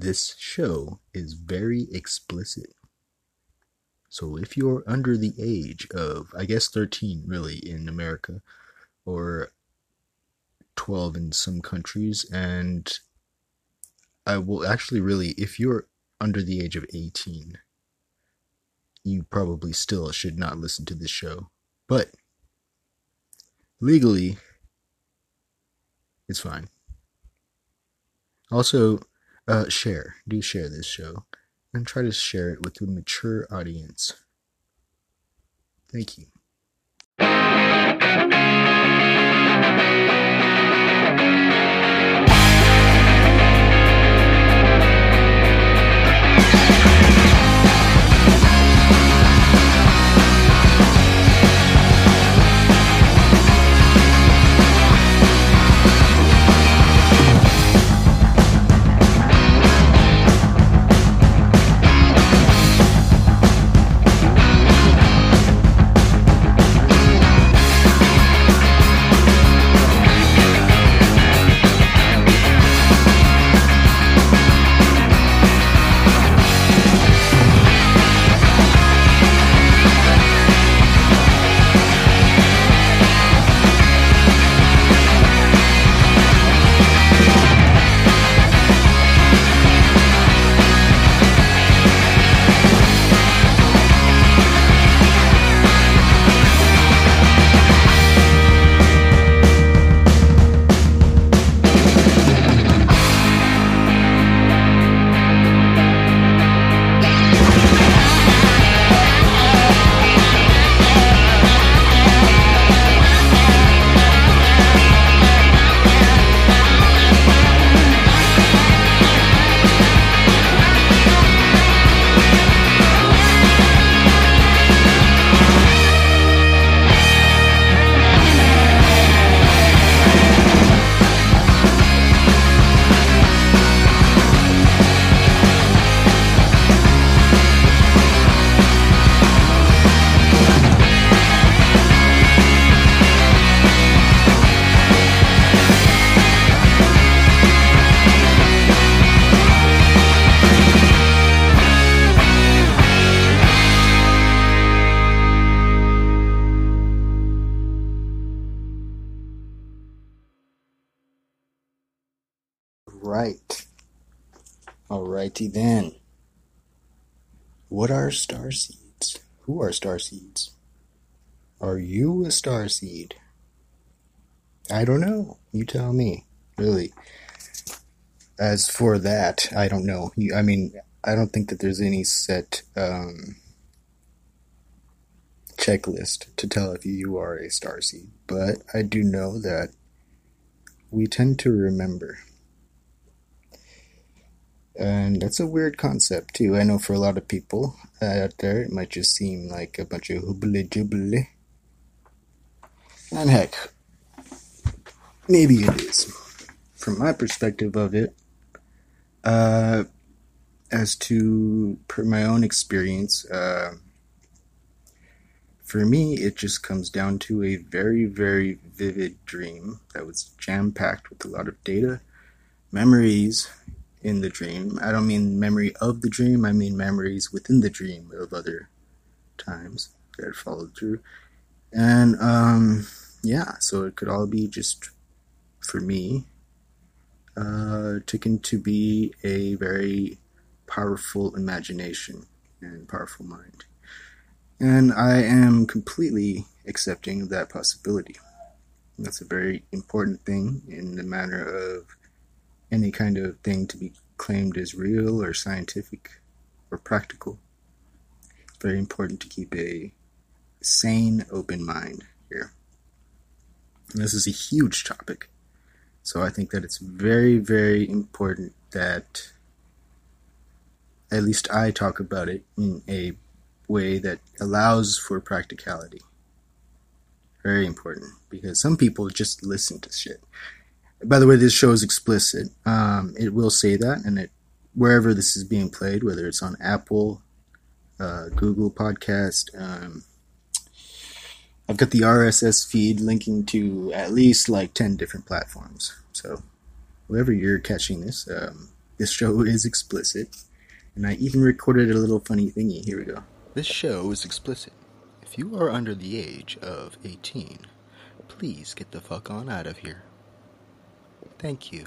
this show is very explicit. So if you're under the age of, I guess 13 really in America, or 12 in some countries, and I will actually really, if you're under the age of 18, you probably still should not listen to this show. But legally, it's fine. Also, uh, share. Do share this show. And try to share it with a mature audience. Thank you. Star seeds? Who are star seeds? Are you a star seed? I don't know. You tell me. Really. As for that, I don't know. I mean, I don't think that there's any set um, checklist to tell if you are a star seed, but I do know that we tend to remember. And that's a weird concept, too. I know for a lot of people out there, it might just seem like a bunch of hoobly jubbly. And heck, maybe it is. From my perspective of it, uh, as to per my own experience, uh, for me, it just comes down to a very, very vivid dream that was jam packed with a lot of data, memories in the dream. I don't mean memory of the dream, I mean memories within the dream of other times that followed through. And, um, yeah, so it could all be just for me, uh, taken to be a very powerful imagination and powerful mind. And I am completely accepting that possibility. That's a very important thing in the matter of any kind of thing to be claimed as real or scientific or practical. It's very important to keep a sane, open mind here. And this is a huge topic. So I think that it's very, very important that at least I talk about it in a way that allows for practicality. Very important because some people just listen to shit. By the way, this show is explicit. Um, it will say that, and it wherever this is being played, whether it's on Apple, uh, Google Podcast. Um, I've got the RSS feed linking to at least like ten different platforms. So wherever you're catching this, um, This show is explicit, and I even recorded a little funny thingy. Here we go. This show is explicit. If you are under the age of 18, please get the fuck on out of here. Thank you.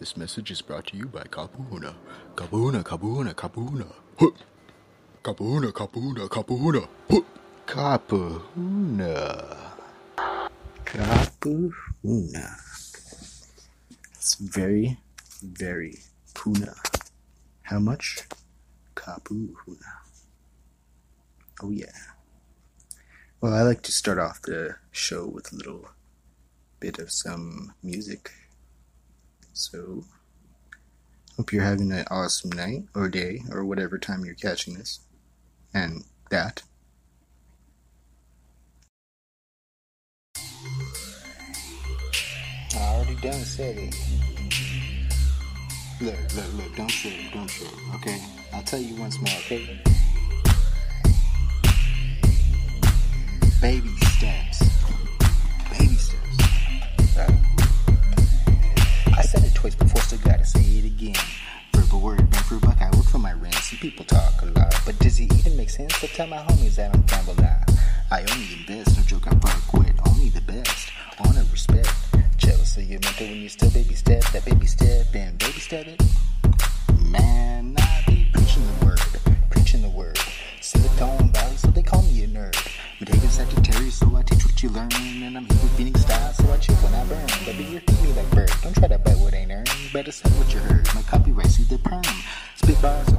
This message is brought to you by Kabuna. Kabuna, Kabuna, Kabuna. Huh. Huh. Kapuna. Kapuna. It's very, very puna. How much? Kapuna. Oh, yeah. Well, I like to start off the show with a little bit of some music. So, hope you're having an awesome night or day or whatever time you're catching this. And that. I already done said it. Look, look, look, don't it, don't it, okay? I'll tell you once more, okay? Baby steps. Baby steps. Right. I said it twice before, still gotta say it again. Verbal word, bang for a buck, I work for my rent. Some people talk a lot, but does it even make sense? So tell my homies that I'm gamble. I only invest, no joke, I fuck with only the best. Honor, respect. Jealous of your mental when you still baby step, that baby step, and baby step it. Man, I be preaching the word, preaching the word. Silicon Valley, so they call me a nerd. But David Sagittarius, so I teach what you learn. And I'm here with Phoenix style, so I chill when I burn. Baby, you're me like bird. Don't try to bite what ain't earned. Better say what you heard. My copyright see the perm. Spit bars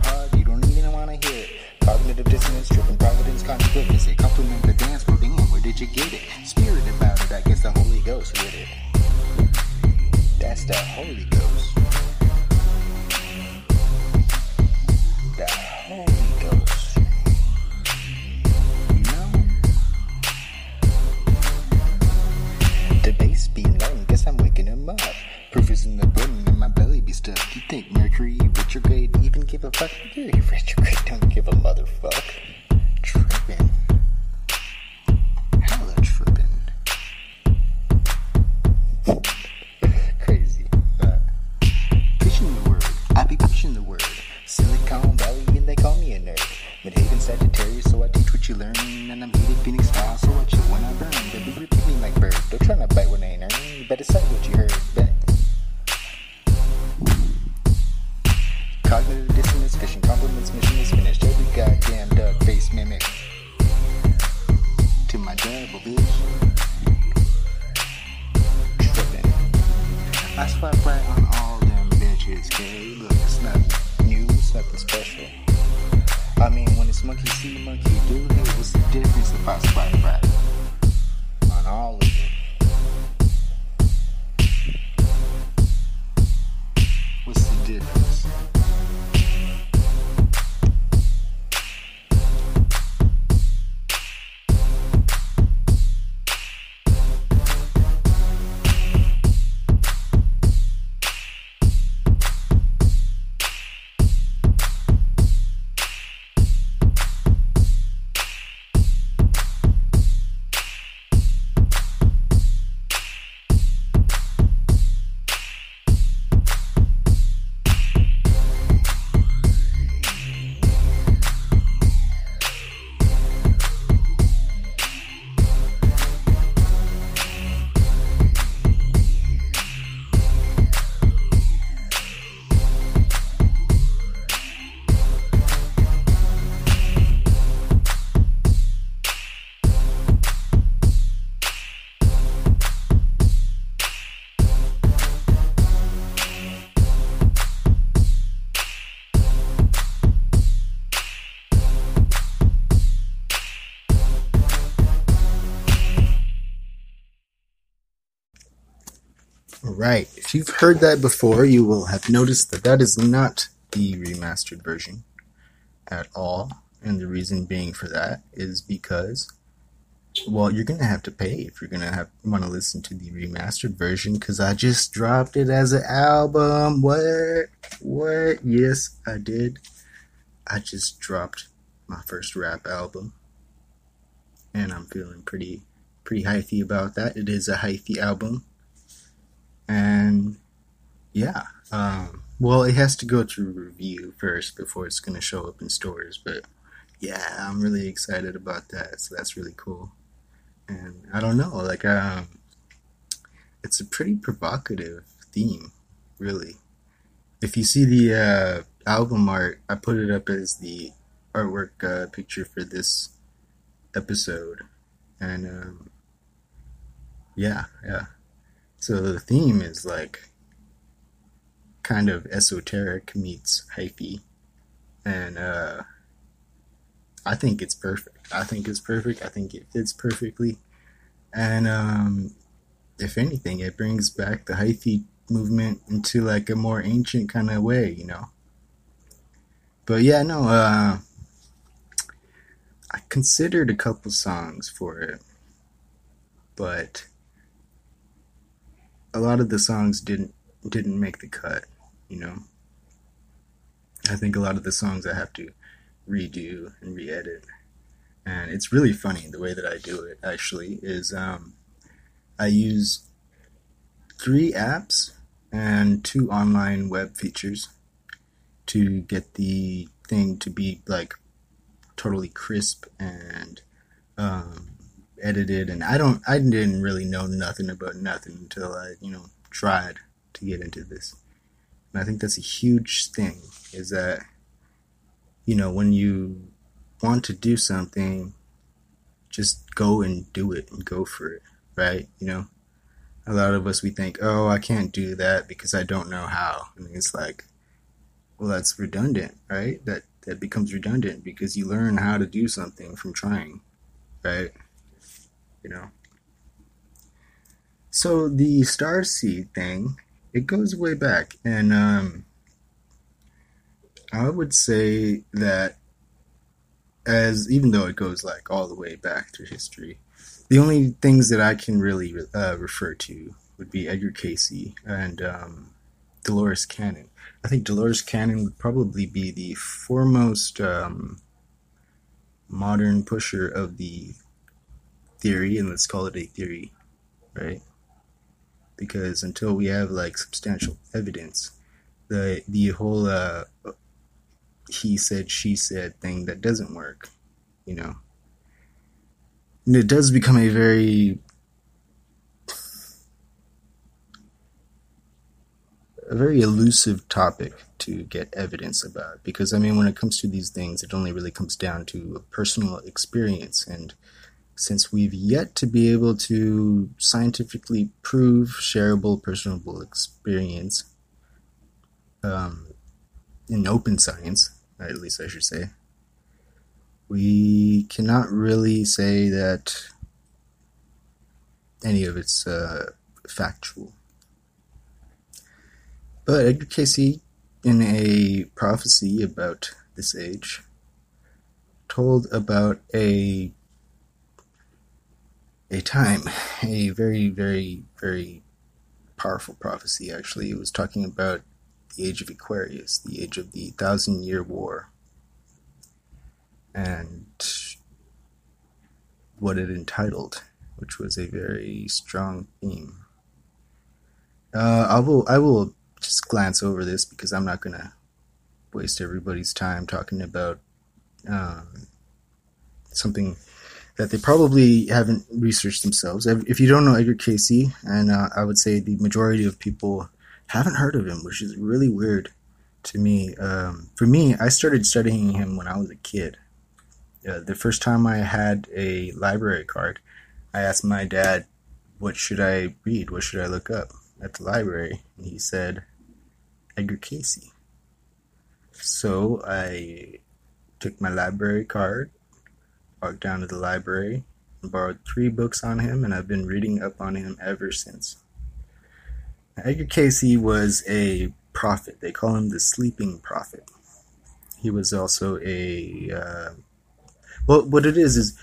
If you've heard that before, you will have noticed that that is not the remastered version at all. And the reason being for that is because, well, you're gonna have to pay if you're gonna have want to listen to the remastered version. Because I just dropped it as an album. What? What? Yes, I did. I just dropped my first rap album, and I'm feeling pretty, pretty hyphy about that. It is a hyphy album and yeah, Um, well, it has to go through review first before it's going to show up in stores. But yeah, I'm really excited about that. So that's really cool. And I don't know, like, um, it's a pretty provocative theme, really. If you see the uh, album art, I put it up as the artwork uh, picture for this episode, and um, yeah, yeah. So the theme is like kind of esoteric meets hyphy, and uh, I think it's perfect. I think it's perfect. I think it fits perfectly, and um, if anything, it brings back the hyphy movement into like a more ancient kind of way, you know. But yeah, no, uh, I considered a couple songs for it, but a lot of the songs didn't didn't make the cut, you know. I think a lot of the songs I have to redo and re-edit. And it's really funny the way that I do it actually is um, I use three apps and two online web features to get the thing to be like totally crisp and um, edited and I don't I didn't really know nothing about nothing until I you know tried to get into this. And I think that's a huge thing is that you know when you want to do something just go and do it and go for it right? You know a lot of us we think oh I can't do that because I don't know how. And it's like well that's redundant right? That that becomes redundant because you learn how to do something from trying right you know. So the star seed thing it goes way back and um i would say that as even though it goes like all the way back through history the only things that i can really uh, refer to would be edgar Cayce and um, dolores cannon. I think Dolores Cannon would probably be the foremost um, modern pusher of the theory, and let's call it a theory, right? Because until we have like substantial evidence, the the whole uh, he said she said thing that doesn't work, you know. And it does become a very a very elusive topic to get evidence about because I mean when it comes to these things it only really comes down to personal experience and since we've yet to be able to scientifically prove shareable personable experience um, in open science at least I should say we cannot really say that any of it's uh, factual. But Edgar Cayce, in a prophecy about this age, told about a a time, a very, very, very powerful prophecy. Actually, it was talking about the age of Aquarius, the age of the Thousand Year War, and what it entitled, which was a very strong theme. Uh, I will, I will just glance over this because I'm not to waste everybody's time talking about um, something that they probably haven't researched themselves. If you don't know Edgar Cayce, and uh, I would say the majority of people haven't heard of him, which is really weird to me. Um, for me, I started studying him when I was a kid. Uh, the first time I had a library card, I asked my dad, "What should I read? What should I look up at the library?" And he said, Edgar Cayce." So I took my library card, walked down to the library, and borrowed three books on him, and I've been reading up on him ever since. Now, Edgar Cayce was a prophet. They call him the sleeping prophet. He was also a uh, well. What it is is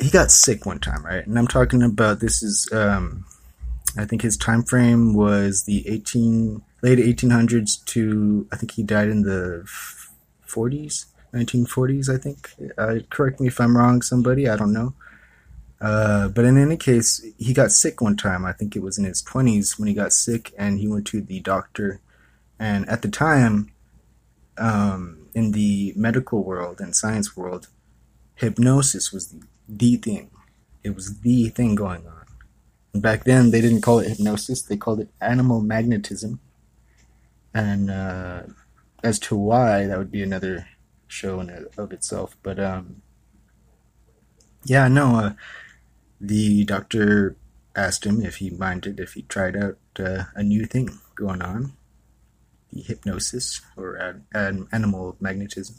he got sick one time, right? And I'm talking about this is um, I think his time frame was the 18 late 1800s to I think he died in the 40s, 1940s. I think. Uh, correct me if I'm wrong, somebody. I don't know. Uh, but in any case, he got sick one time. I think it was in his 20s when he got sick, and he went to the doctor, And at the time, um, in the medical world and science world, hypnosis was the, the thing. It was the thing going on. And back then, they didn't call it hypnosis; they called it animal magnetism. And uh, as to why, that would be another show in of itself. But um, yeah, no. Uh, the doctor asked him if he minded if he tried out uh, a new thing going on, the hypnosis or ad- animal magnetism.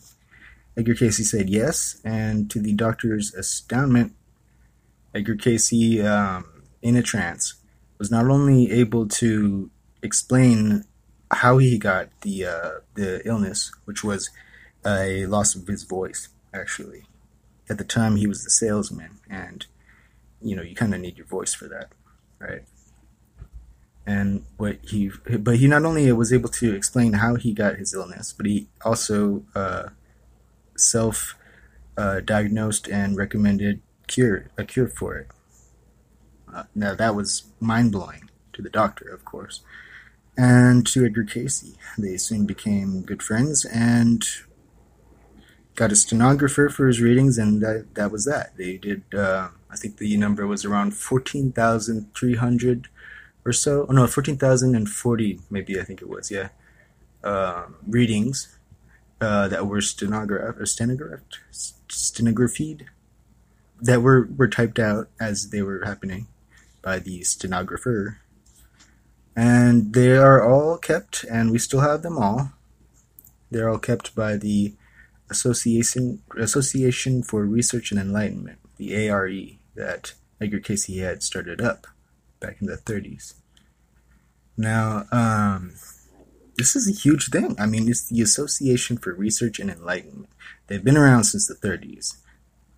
Edgar Cayce said yes, and to the doctor's astoundment, Edgar Cayce, um, in a trance, was not only able to explain how he got the uh, the illness, which was a loss of his voice. Actually, at the time he was the salesman, and you know you kind of need your voice for that, right? And what he, but he not only was able to explain how he got his illness, but he also uh, self uh, diagnosed and recommended cure a cure for it. Uh, now that was mind blowing to the doctor, of course, and to Edgar Cayce. They soon became good friends and got a stenographer for his readings, and that that was that. They did. Uh, I think the number was around fourteen thousand three hundred or so. Oh no, fourteen thousand and forty, maybe I think it was. Yeah, um, readings uh, that were stenographed or stenographed, stenographed, that were were typed out as they were happening by the stenographer, and they are all kept, and we still have them all. They're all kept by the Association Association for Research and Enlightenment, the ARE, that Edgar Cayce had started up back in the 30s. Now, um, this is a huge thing. I mean, it's the Association for Research and Enlightenment. They've been around since the 30s.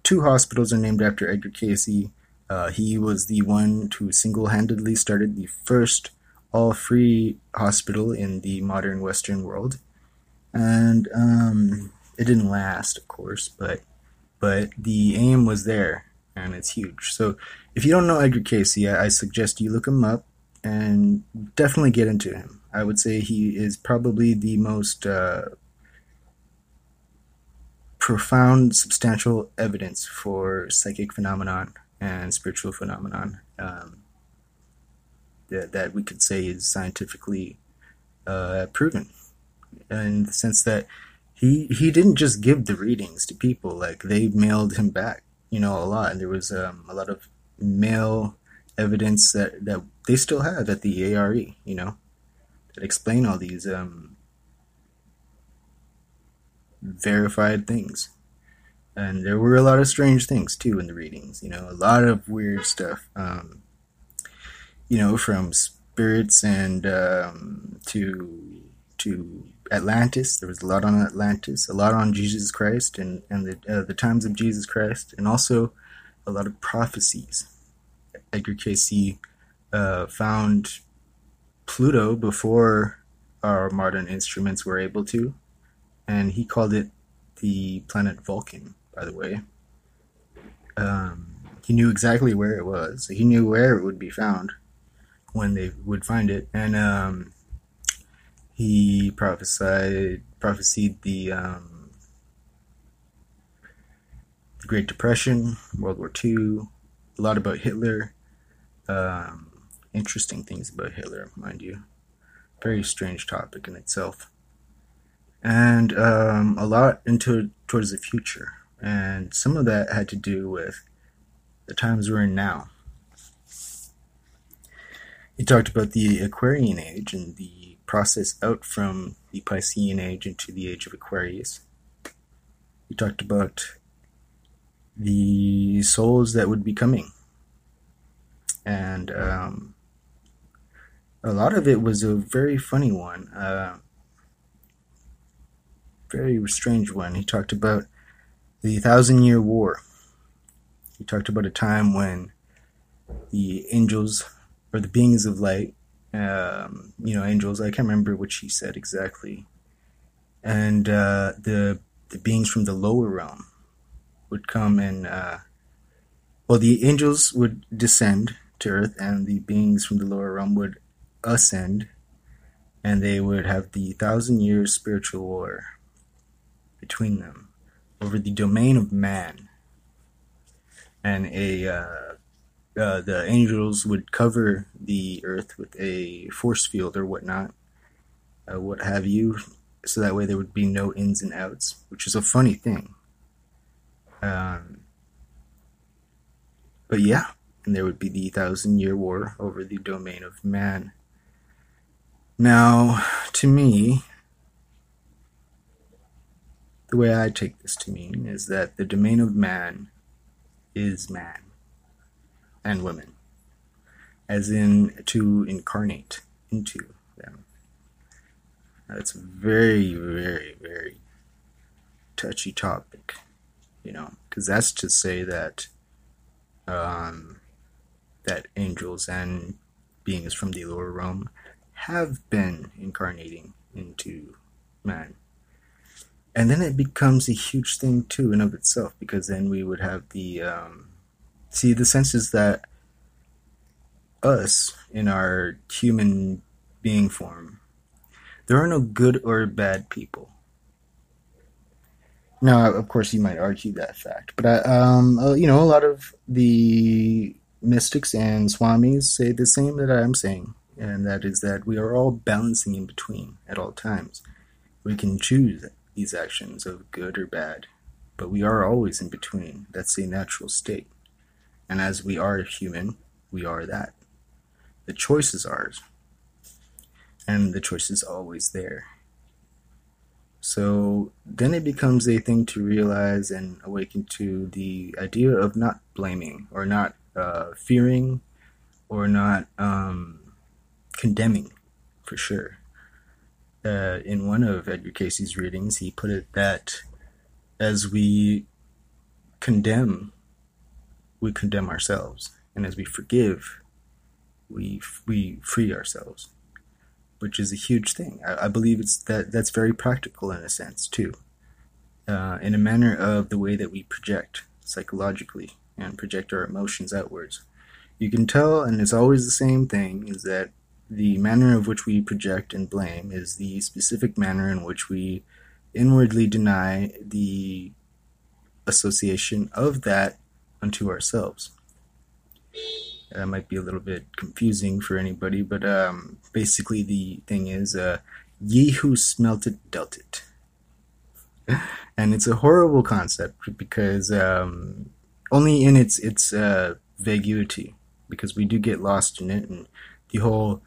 Two hospitals are named after Edgar Cayce. Uh, he was the one who single handedly started the first all free hospital in the modern Western world. And um, it didn't last, of course, but but the aim was there, and it's huge. So if you don't know Edgar Cayce, I, I suggest you look him up and definitely get into him. I would say he is probably the most uh, profound, substantial evidence for psychic phenomenon and spiritual phenomenon um, that, that we could say is scientifically uh, proven in the sense that he he didn't just give the readings to people like they mailed him back you know a lot. And there was um, a lot of mail evidence that that they still have at the ARE you know that explain all these um, verified things. And there were a lot of strange things too in the readings you know a lot of weird stuff um, you know from spirits and um, to to Atlantis. There was a lot on Atlantis, a lot on Jesus Christ and and the uh, the times of Jesus Christ, and also a lot of prophecies. Edgar Cayce uh, found Pluto before our modern instruments were able to, and he called it the planet Vulcan. By the way, um, he knew exactly where it was. He knew where it would be found when they would find it, and um, he prophesied prophesied the um, Great Depression, World War II, a lot about Hitler. Um, interesting things about Hitler, mind you. Very strange topic in itself, and um, a lot into towards the future. And some of that had to do with the times we're in now. He talked about the Aquarian age and the process out from the Piscean age into the age of Aquarius. We talked about the souls that would be coming. And um, a lot of it was a very funny one, uh, very strange one. He talked about the Thousand Year War. He talked about a time when the angels or the beings of light um, you know, angels. I can't remember what she said exactly. And uh, the the beings from the lower realm would come and, uh, well, the angels would descend to earth, and the beings from the lower realm would ascend and they would have the thousand years spiritual war between them over the domain of man. And a uh, uh, the angels would cover the earth with a force field or whatnot, uh, what have you, so that way there would be no ins and outs, which is a funny thing. Um, but yeah, and there would be the thousand year war over the domain of man. Now, to me, the way I take this to mean is that the domain of man is man and women, as in to incarnate into them. That's very, very, very touchy topic, you know, because that's to say that um, that angels and beings from the lower realm have been incarnating into man. And then it becomes a huge thing too in of itself because then we would have the um, see the sense is that us in our human being form there are no good or bad people. Now, of course, you might argue that fact, but I, um, uh, you know, a lot of the mystics and swamis say the same that I'm saying, and that is that we are all balancing in between at all times. We can choose these actions of good or bad, but we are always in between. That's a natural state. And as we are human, we are that. The choice is ours and the choice is always there. So then it becomes a thing to realize and awaken to the idea of not blaming or not uh, fearing or not um, condemning for sure. Uh, in one of Edgar Cayce's readings, he put it that as we condemn, we condemn ourselves, and as we forgive, we we free ourselves which is a huge thing. I, I believe it's that that's very practical in a sense too, uh, in a manner of the way that we project psychologically and project our emotions outwards. You can tell, and it's always the same thing, is that the manner of which we project and blame is the specific manner in which we inwardly deny the association of that unto ourselves. That might be a little bit confusing for anybody, but um, basically the thing is, uh, ye who smelt it dealt it. and it's a horrible concept because um, only in its its uh, vaguity, because we do get lost in it, and the whole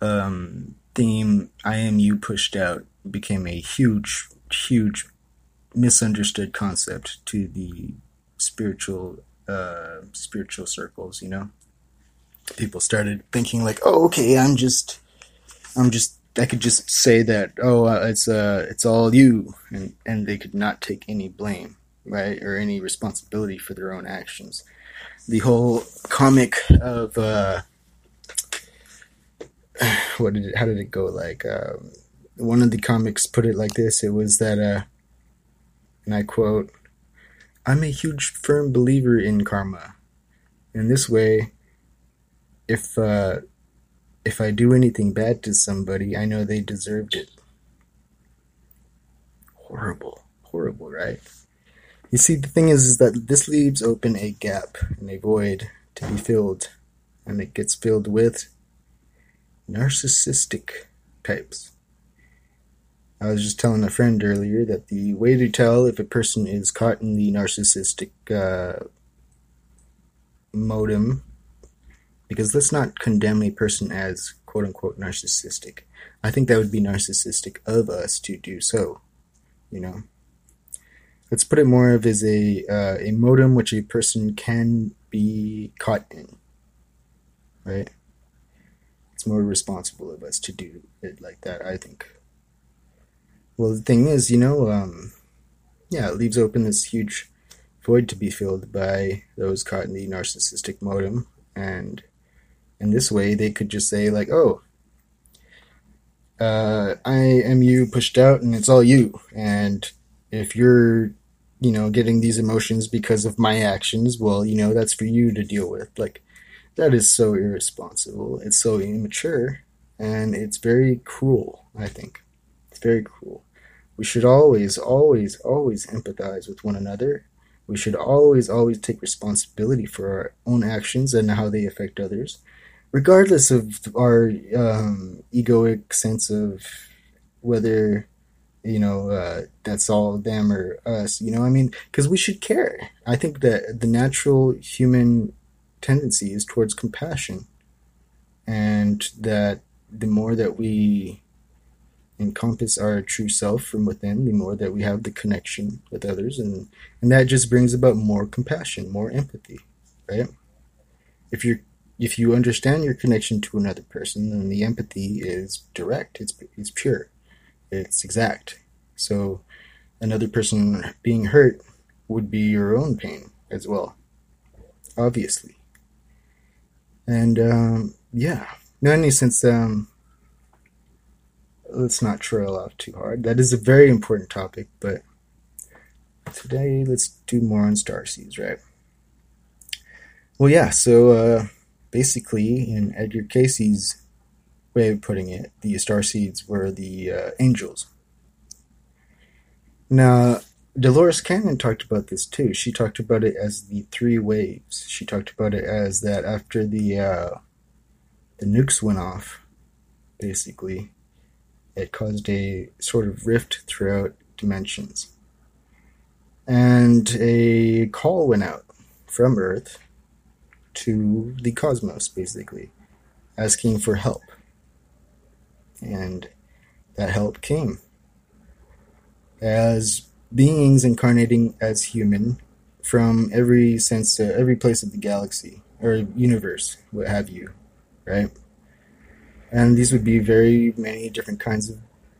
um, theme "I am you" pushed out became a huge, huge misunderstood concept to the spiritual uh, spiritual circles, you know. People started thinking like, "Oh, okay, I'm just, I'm just, I could just say that, oh, uh, it's uh, it's all you," and and they could not take any blame, right, or any responsibility for their own actions. The whole comic of uh, what did it, how did it go? Like, um, one of the comics put it like this: It was that, uh, and I quote I'm a huge firm believer in karma. In this way, if uh, if I do anything bad to somebody, I know they deserved it. Horrible, horrible, right? You see, the thing is, is that this leaves open a gap and a void to be filled, and it gets filled with narcissistic types. I was just telling a friend earlier that the way to tell if a person is caught in the narcissistic uh, modem, because let's not condemn a person as quote unquote narcissistic. I think that would be narcissistic of us to do so, you know. Let's put it more of as a uh, a modem which a person can be caught in, right? It's more responsible of us to do it like that, I think. Well, the thing is, you know, um, yeah, it leaves open this huge void to be filled by those caught in the narcissistic modem, and in this way, they could just say like, "Oh, uh, I am you pushed out, and it's all you." And if you're, you know, getting these emotions because of my actions, well, you know, that's for you to deal with. Like, that is so irresponsible. It's so immature, and it's very cruel. I think it's very cruel. We should always, always, always empathize with one another. We should always, always take responsibility for our own actions and how they affect others, regardless of our um, egoic sense of whether you know uh, that's all them or us. You know, I mean, because we should care. I think that the natural human tendency is towards compassion, and that the more that we encompass our true self from within, the more that we have the connection with others, and and that just brings about more compassion, more empathy, right? If you're if you understand your connection to another person, then the empathy is direct. It's it's pure. It's exact. So another person being hurt would be your own pain as well, obviously. And um, yeah, in any sense, um, let's not trail off too hard. That is a very important topic, but today let's do more on star seeds, right? Well, yeah, so uh, basically, in Edgar Cayce's way of putting it, the star seeds were the uh, angels. Now, Dolores Cannon talked about this too. She talked about it as the three waves. She talked about it as that after the uh, the nukes went off, basically, it caused a sort of rift throughout dimensions. And a call went out from Earth to the cosmos, basically, asking for help. And that help came. As beings incarnating as human from every sense, uh, every place of the galaxy or universe, what have you, right? And these would be very many different kinds of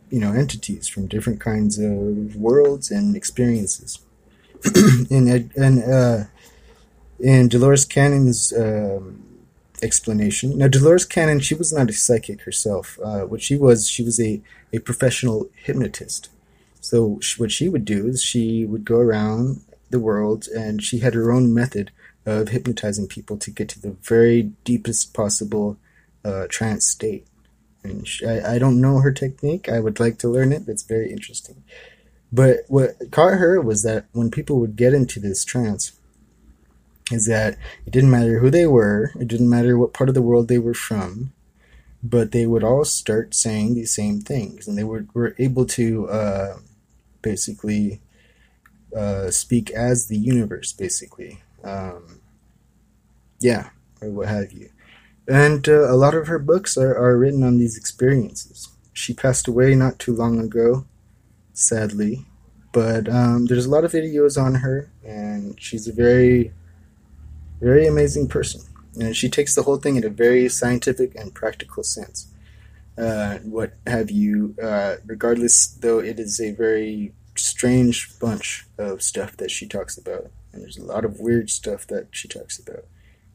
you know entities from different kinds of worlds and experiences. In and uh, in Dolores Cannon's um, explanation. Now Dolores Cannon she was not a psychic herself. Uh, what she was she was a, a professional hypnotist. So she, what she would do is she would go around the world and she had her own method of hypnotizing people to get to the very deepest possible uh, trance state. And she, I, I don't know her technique. I would like to learn it. It's very interesting. But what caught her was that when people would get into this trance, is that it didn't matter who they were, it didn't matter what part of the world they were from, but they would all start saying the same things, and they were, were able to uh, basically uh, speak as the universe, basically. Um, yeah, or what have you. And uh, a lot of her books are, are written on these experiences. She passed away not too long ago, sadly. But um, there's a lot of videos on her, and she's a very, very amazing person. And she takes the whole thing in a very scientific and practical sense. Uh, what have you, uh, regardless, though it is a very strange bunch of stuff that she talks about. And there's a lot of weird stuff that she talks about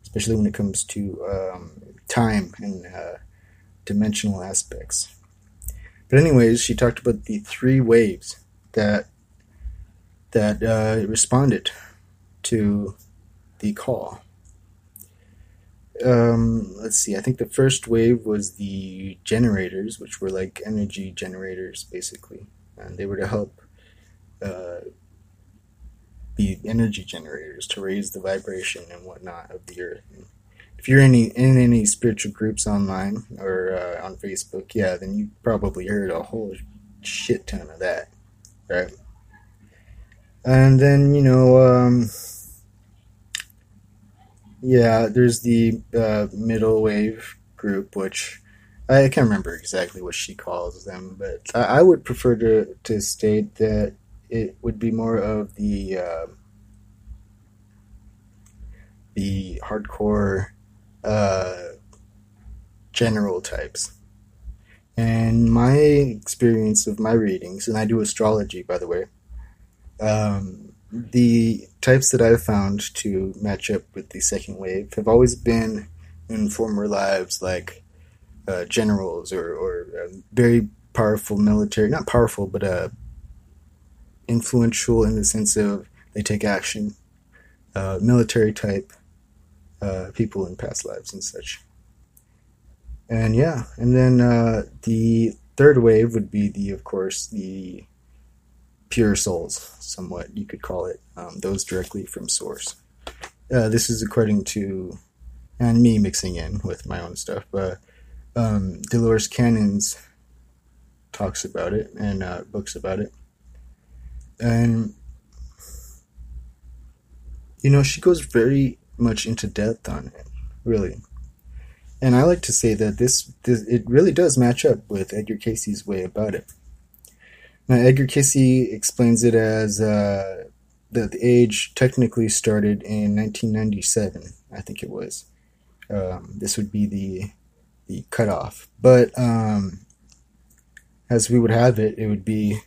especially when it comes to um, time and uh, dimensional aspects. But anyways, she talked about the three waves that that uh, responded to the call. Um, let's see. I think the first wave was the generators, which were like energy generators, basically, and they were to help uh, be energy generators to raise the vibration and whatnot of the earth. And if you're any in any spiritual groups online or uh, on Facebook, yeah, then you probably heard a whole shit ton of that, right? And then you know, um, yeah, there's the uh, middle wave group, which I can't remember exactly what she calls them, but I, I would prefer to to state that it would be more of the uh, the hardcore uh, general types. And my experience of my readings, and I do astrology, by the way, um, the types that I've found to match up with the second wave have always been in former lives like uh, generals or, or uh, very powerful military, not powerful, but uh, influential in the sense of they take action, uh, military type uh, people in past lives and such. And yeah, and then uh, the third wave would be the, of course, the pure souls, somewhat you could call it, um, those directly from source. Uh, this is according to, and me mixing in with my own stuff, but um, Dolores Cannon's talks about it and uh, books about it. And, you know, she goes very much into depth on it, really. And I like to say that this, this it really does match up with Edgar Cayce's way about it. Now, Edgar Cayce explains it as uh, that the age technically started in 1997, I think it was. Um, this would be the the cutoff, but um, as we would have it, it would be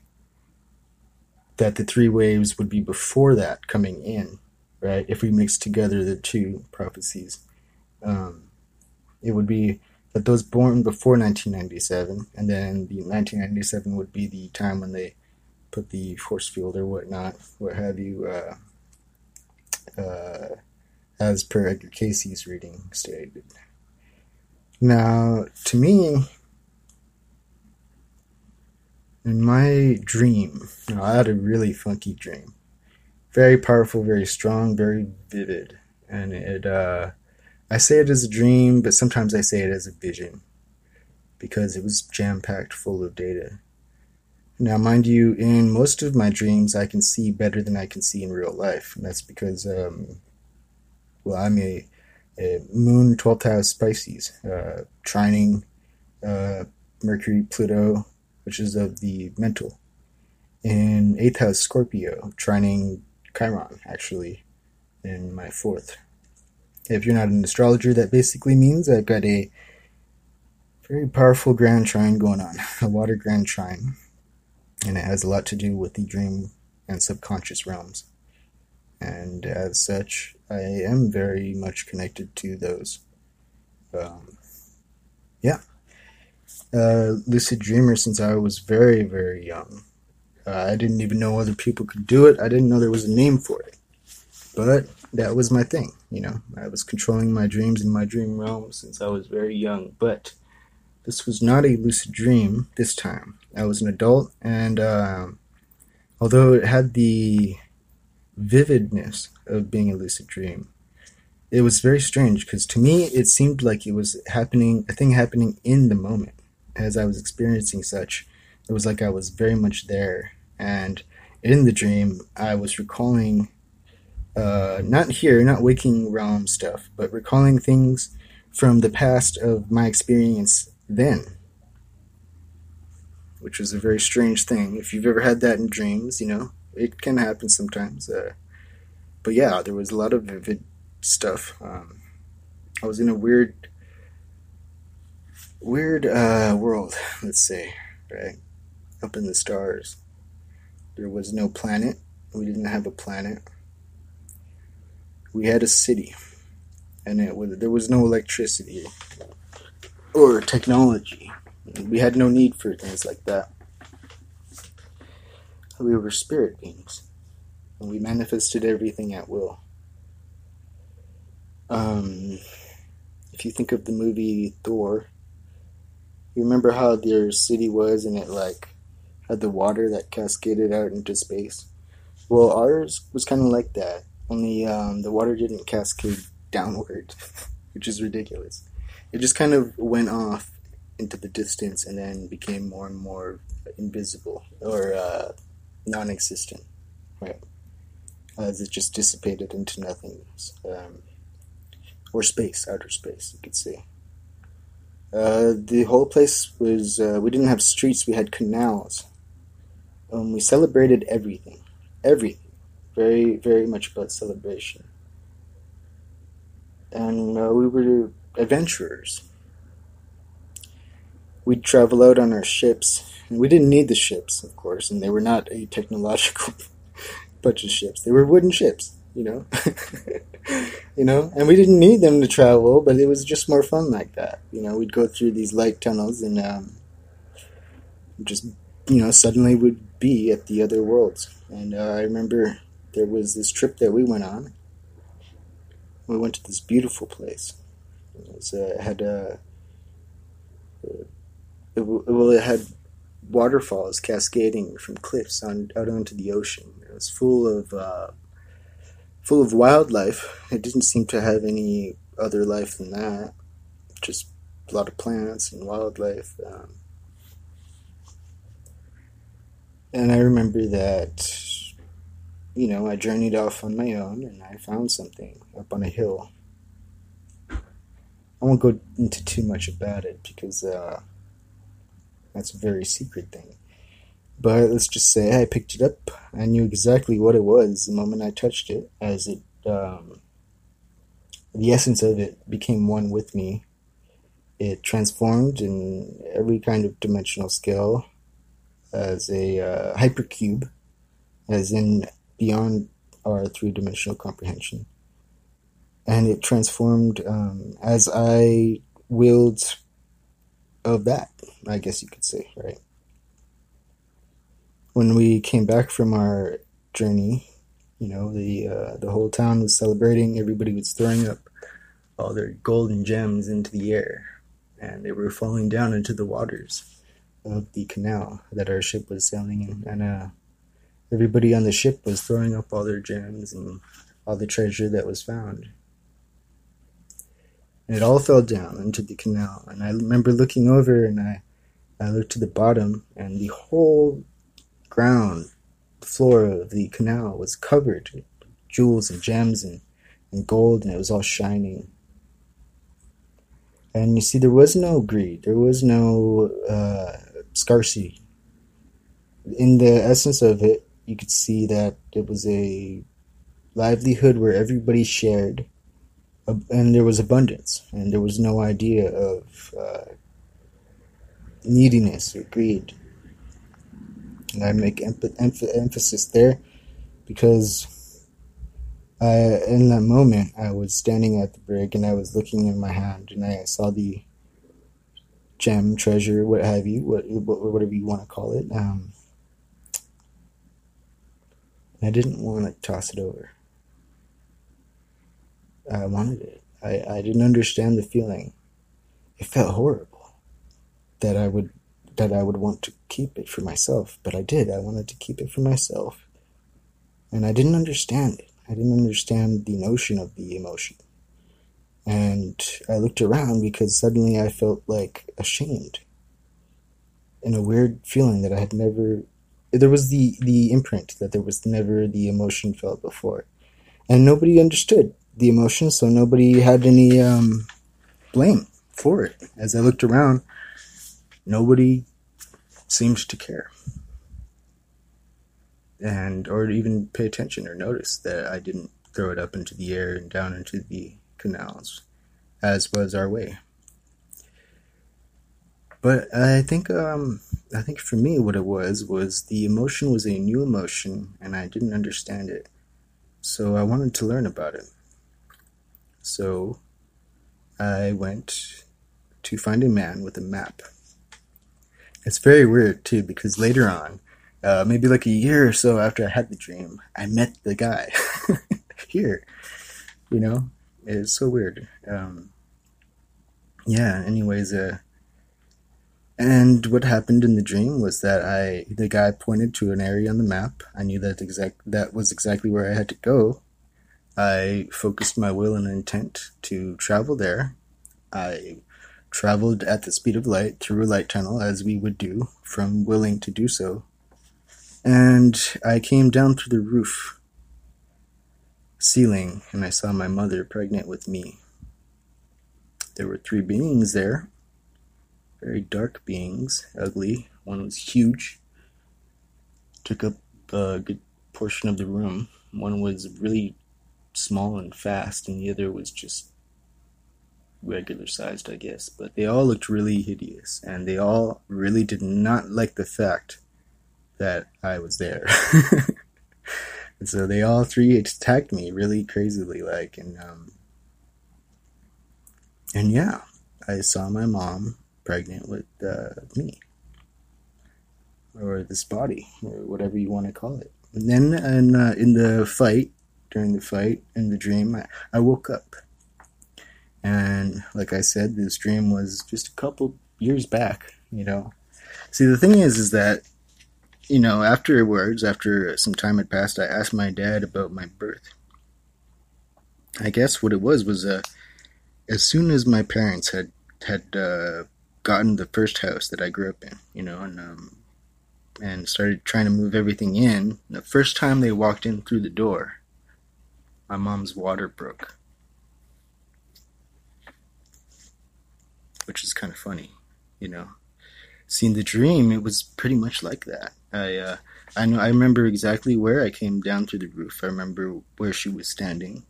that the three waves would be before that coming in, right? If we mix together the two prophecies, um, it would be that those born before 1997, and then the 1997 would be the time when they put the force field or whatnot, what have you, uh, uh, as per Edgar Cayce's reading stated. Now, to me, in my dream, you know, I had a really funky dream. Very powerful, very strong, very vivid. And it, uh, I say it as a dream, but sometimes I say it as a vision because it was jam packed full of data. Now, mind you, in most of my dreams, I can see better than I can see in real life. And that's because, um, well, I'm a, a moon 12th house Pisces, uh, trining uh, Mercury, Pluto, which is of the mental, and 8th house Scorpio, trining Chiron, actually, in my fourth. If you're not an astrologer, that basically means I've got a very powerful grand trine going on, a water grand trine, and it has a lot to do with the dream and subconscious realms. And as such, I am very much connected to those. Um, yeah. Uh, lucid dreamer since I was very, very young. Uh, I didn't even know other people could do it. I didn't know there was a name for it. But that was my thing, you know. I was controlling my dreams in my dream realm since I was very young. But this was not a lucid dream this time. I was an adult, and uh, although it had the vividness of being a lucid dream, it was very strange because to me it seemed like it was happening, a thing happening in the moment as I was experiencing such. It was like I was very much there, and in the dream, I was recalling uh, not here, not waking realm stuff, but recalling things from the past of my experience then, which was a very strange thing. If you've ever had that in dreams, you know, it can happen sometimes. Uh, but yeah, there was a lot of vivid stuff. Um, I was in a weird, weird uh, world, let's say, right? Up in the stars. There was no planet. We didn't have a planet we had a city, and it was, there was no electricity or technology. We had no need for things like that. We were spirit beings, and we manifested everything at will. Um, if you think of the movie Thor, you remember how their city was, and it like had the water that cascaded out into space. Well, ours was kind of like that only um, the water didn't cascade downward, which is ridiculous. It just kind of went off into the distance and then became more and more invisible or uh, non-existent, right? As it just dissipated into nothingness, um, or space, outer space, you could say. Uh, the whole place was. Uh, we didn't have streets; we had canals. Um, we celebrated everything, everything very, very much about celebration. And uh, we were adventurers. We'd travel out on our ships, and we didn't need the ships, of course, and they were not a technological bunch of ships. They were wooden ships, you know. you know, and we didn't need them to travel, but it was just more fun like that. You know, we'd go through these light tunnels and um, just, you know, suddenly would be at the other worlds. And uh, I remember there was this trip that we went on. We went to this beautiful place. It, was, uh, had uh, it, well, it had waterfalls cascading from cliffs on out onto the ocean. It was full of uh, full of wildlife. It didn't seem to have any other life than that. Just a lot of plants and wildlife. Um, and I remember that, you know, I journeyed off on my own and I found something up on a hill. I won't go into too much about it because uh, that's a very secret thing. But let's just say I picked it up. I knew exactly what it was the moment I touched it, as it, um, the essence of it became one with me. It transformed in every kind of dimensional scale as a uh, hypercube, as in beyond our three dimensional comprehension. And it transformed um, as I willed of that, I guess you could say, right? When we came back from our journey, you know, the uh, the whole town was celebrating. Everybody was throwing up all their golden gems into the air, and they were falling down into the waters of the canal that our ship was sailing in, and uh, everybody on the ship was throwing up all their gems and all the treasure that was found. And it all fell down into the canal. And I remember looking over, and I, I looked to the bottom, and the whole ground, floor of the canal was covered with jewels and gems and, and gold, and it was all shining. And you see, there was no greed. There was no uh, scarcity. In the essence of it, you could see that it was a livelihood where everybody shared, and there was abundance, and there was no idea of uh, neediness or greed. And I make emphasis there because I, in that moment, I was standing at the brig and I was looking in my hand and I saw the gem, treasure, what have you, what, whatever you want to call it. Um, I didn't want to toss it over. I wanted it. I, I didn't understand the feeling. It felt horrible that I would that I would want to keep it for myself, but I did. I wanted to keep it for myself. And I didn't understand it. I didn't understand the notion of the emotion. And I looked around because suddenly I felt like ashamed. And a weird feeling that I had never there was the the imprint that there was never the emotion felt before. And nobody understood the emotion, so nobody had any um, blame for it. As I looked around, nobody seemed to care. And or even pay attention or notice that I didn't throw it up into the air and down into the canals, as was our way. But I think um, I think for me what it was was the emotion was a new emotion and I didn't understand it. So I wanted to learn about it. So I went to find a man with a map. It's very weird too because later on, uh, maybe like a year or so after I had the dream, I met the guy here. You know, it's so weird. Um, yeah. Anyways, uh, and what happened in the dream was that I, the guy pointed to an area on the map. I knew that exact that was exactly where I had to go. I focused my will and intent to travel there. I traveled at the speed of light through a light tunnel, as we would do, from willing to do so. And I came down through the roof ceiling and I saw my mother pregnant with me. There were three beings there, very dark beings, ugly. One was huge, took up a good portion of the room. One was really small and fast, and the other was just regular sized, I guess. But they all looked really hideous, and they all really did not like the fact that I was there. And so they all three attacked me really crazily, like, and um, and yeah, I saw my mom pregnant with uh, me, or this body, or whatever you want to call it. And then, and uh, in the fight, during the fight, in the dream, I, I woke up, and like I said, this dream was just a couple years back. You know, see the thing is, is that you know afterwards, after some time had passed, I asked my dad about my birth. I guess what it was was uh, as soon as my parents had had uh, gotten the first house that I grew up in, you know, and um, and started trying to move everything in. The first time they walked in through the door, my mom's water broke, which is kind of funny, you know. Seeing the dream, it was pretty much like that. I uh, I know I remember exactly where I came down through the roof. I remember where she was standing.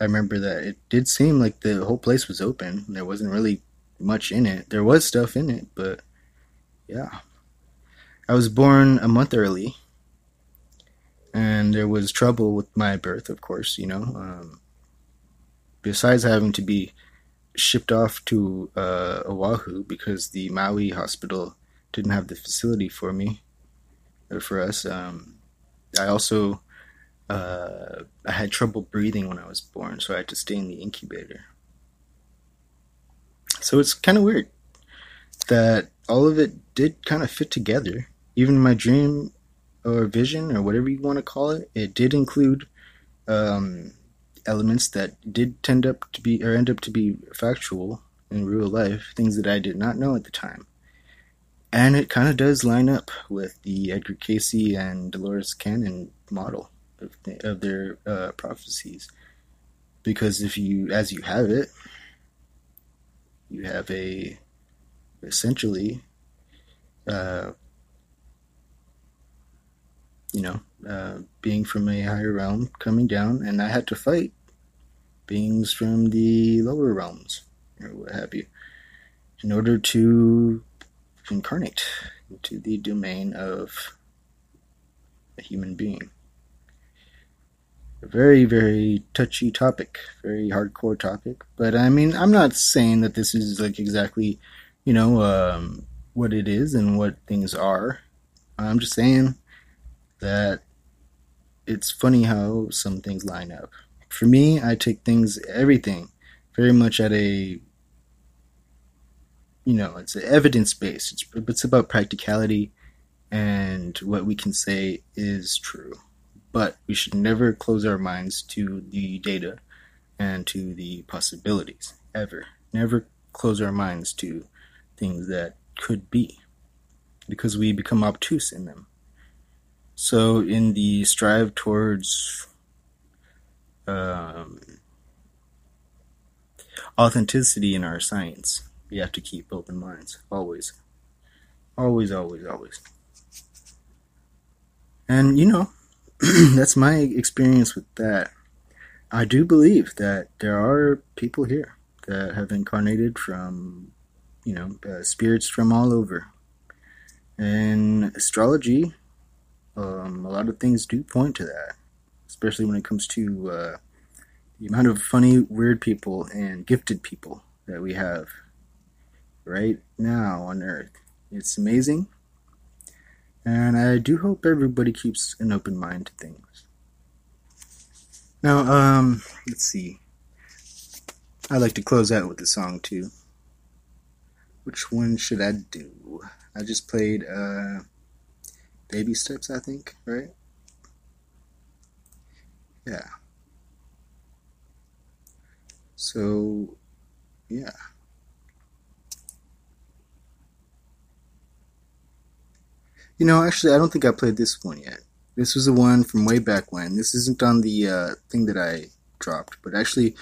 I remember that it did seem like the whole place was open. There wasn't really much in it. There was stuff in it, but yeah. I was born a month early, and there was trouble with my birth, of course, you know. Um, besides having to be shipped off to uh, Oahu because the Maui hospital didn't have the facility for me or for us, um, I also uh, I had trouble breathing when I was born, so I had to stay in the incubator. So it's kind of weird that all of it did kind of fit together. Even my dream or vision or whatever you want to call it, it did include um, elements that did tend up to be or end up to be factual in real life, things that I did not know at the time. And it kind of does line up with the Edgar Cayce and Dolores Cannon model of, of their uh, prophecies. Because if you, as you have it, you have a essentially uh, you know uh, being from a higher realm coming down and i had to fight beings from the lower realms or what have you in order to incarnate into the domain of a human being. A very very touchy topic very hardcore topic but i mean i'm not saying that this is like exactly you know um, what it is and what things are. I'm just saying that it's funny how some things line up for me i take things everything very much at a you know it's evidence based it's, it's about practicality and what we can say is true but we should never close our minds to the data and to the possibilities ever. Never close our minds to things that could be because we become obtuse in them. So, in the strive towards um, authenticity in our science, we have to keep open minds always. Always, always, always. And you know, that's my experience with that. I do believe that there are people here that have incarnated from, you know, uh, spirits from all over. And astrology, um, a lot of things do point to that, especially when it comes to uh, the amount of funny, weird people and gifted people that we have right now on Earth. It's amazing. And I do hope everybody keeps an open mind to things. Now, um, let's see. I like to close out with a song too. Which one should I do? I just played uh Baby Steps, I think, right? Yeah. So, yeah. You know, actually, I don't think I played this one yet. This was the one from way back when. This isn't on the uh, thing that I dropped, but actually,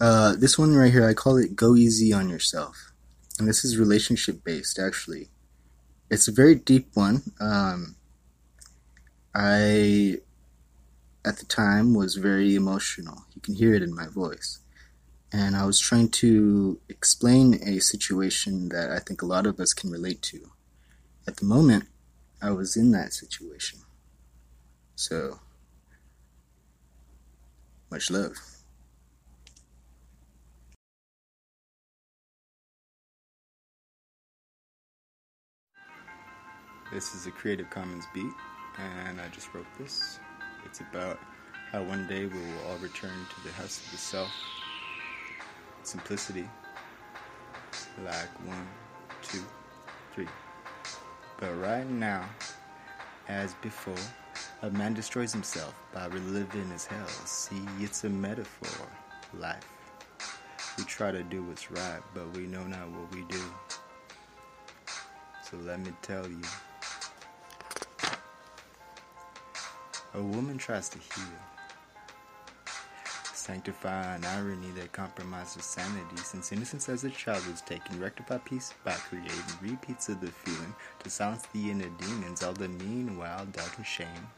uh, this one right here, I call it "Go Easy on Yourself," and this is relationship based. Actually, it's a very deep one. Um, I, at the time, was very emotional. You can hear it in my voice. And I was trying to explain a situation that I think a lot of us can relate to. At the moment, I was in that situation. So, much love. This is a Creative Commons beat, and I just wrote this. It's about how one day we will all return to the house of the self, simplicity, like one, two, three. But right now, as before, a man destroys himself by reliving his hell. See, it's a metaphor. Life. We try to do what's right, but we know not what we do. So let me tell you. A woman tries to heal, sanctify an irony that compromises sanity, since innocence as a child was taken, rectify peace by creating repeats of the feeling to silence the inner demons, all the meanwhile doubt and shame.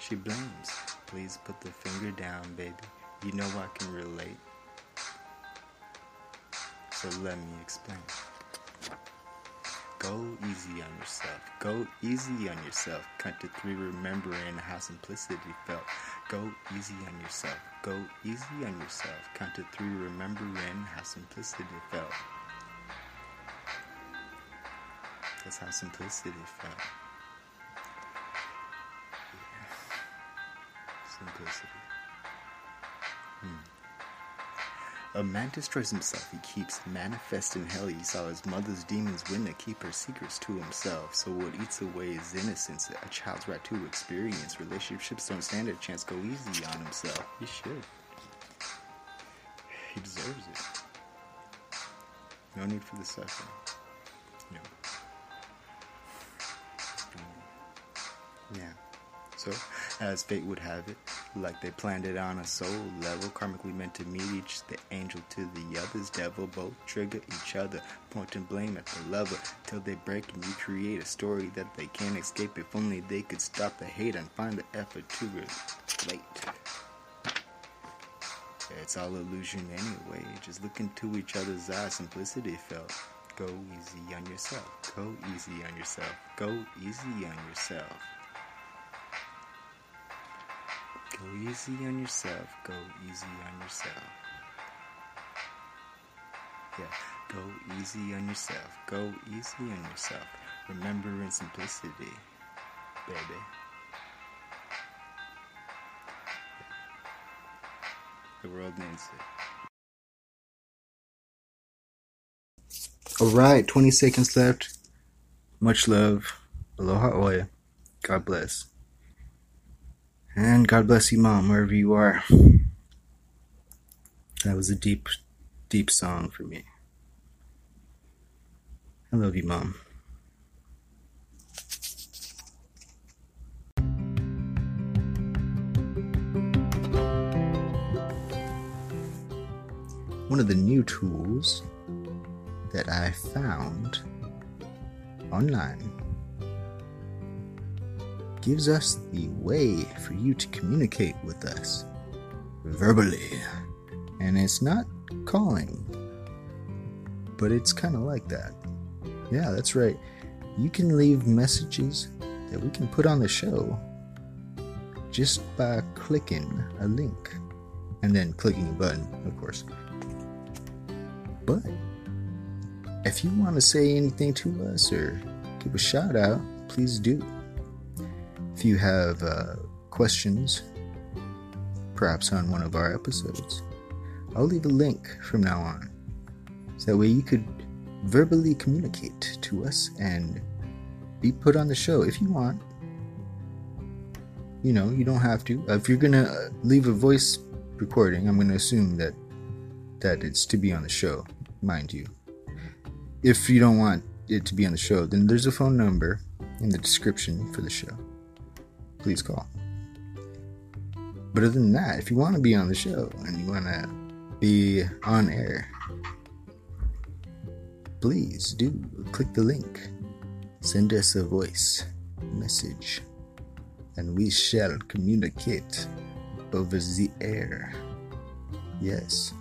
She blames. Please put the finger down, baby. You know I can relate. So let me explain. Go easy on yourself. Go easy on yourself. Count to three, remembering how simplicity felt. Go easy on yourself. Go easy on yourself. Count to three, remembering how simplicity felt. That's how simplicity felt. Yeah. Simplicity. A man destroys himself, he keeps manifesting hell. He saw his mother's demons win to keep her secrets to himself. So what eats away his innocence, a child's right to experience. Relationships don't stand a chance, go easy on himself. He should. He deserves it. No need for the suffering. No. Mm. Yeah. So, as fate would have it, like they planned it on a soul level, karmically meant to meet each, the angel to the other's devil, both trigger each other, pointing blame at the lover, till they break and recreate a story that they can't escape. If only they could stop the hate and find the effort to relate. It's all illusion anyway, just look into each other's eyes, simplicity felt. Go easy on yourself, go easy on yourself, go easy on yourself. Easy on yourself. Go easy on yourself. Yeah, go easy on yourself. Go easy on yourself. Remember in simplicity, baby. The world needs it. Alright, 20 seconds left. Much love. Aloha oya. God bless. And God bless you, Mom, wherever you are. That was a deep, deep song for me. I love you, Mom. One of the new tools that I found online gives us the way for you to communicate with us verbally. And it's not calling, but it's kind of like that. Yeah, that's right. You can leave messages that we can put on the show just by clicking a link and then clicking a button, of course. But if you want to say anything to us or give a shout out, please do. If you have uh, questions, perhaps on one of our episodes, I'll leave a link from now on. So that way you could verbally communicate to us and be put on the show if you want. You know, you don't have to. If you're gonna uh, leave a voice recording, I'm gonna assume that that it's to be on the show, mind you. If you don't want it to be on the show, then there's a phone number in the description for the show please call. But other than that, if you want to be on the show and you want to be on air, please do click the link. Send us a voice message and we shall communicate over the air. Yes.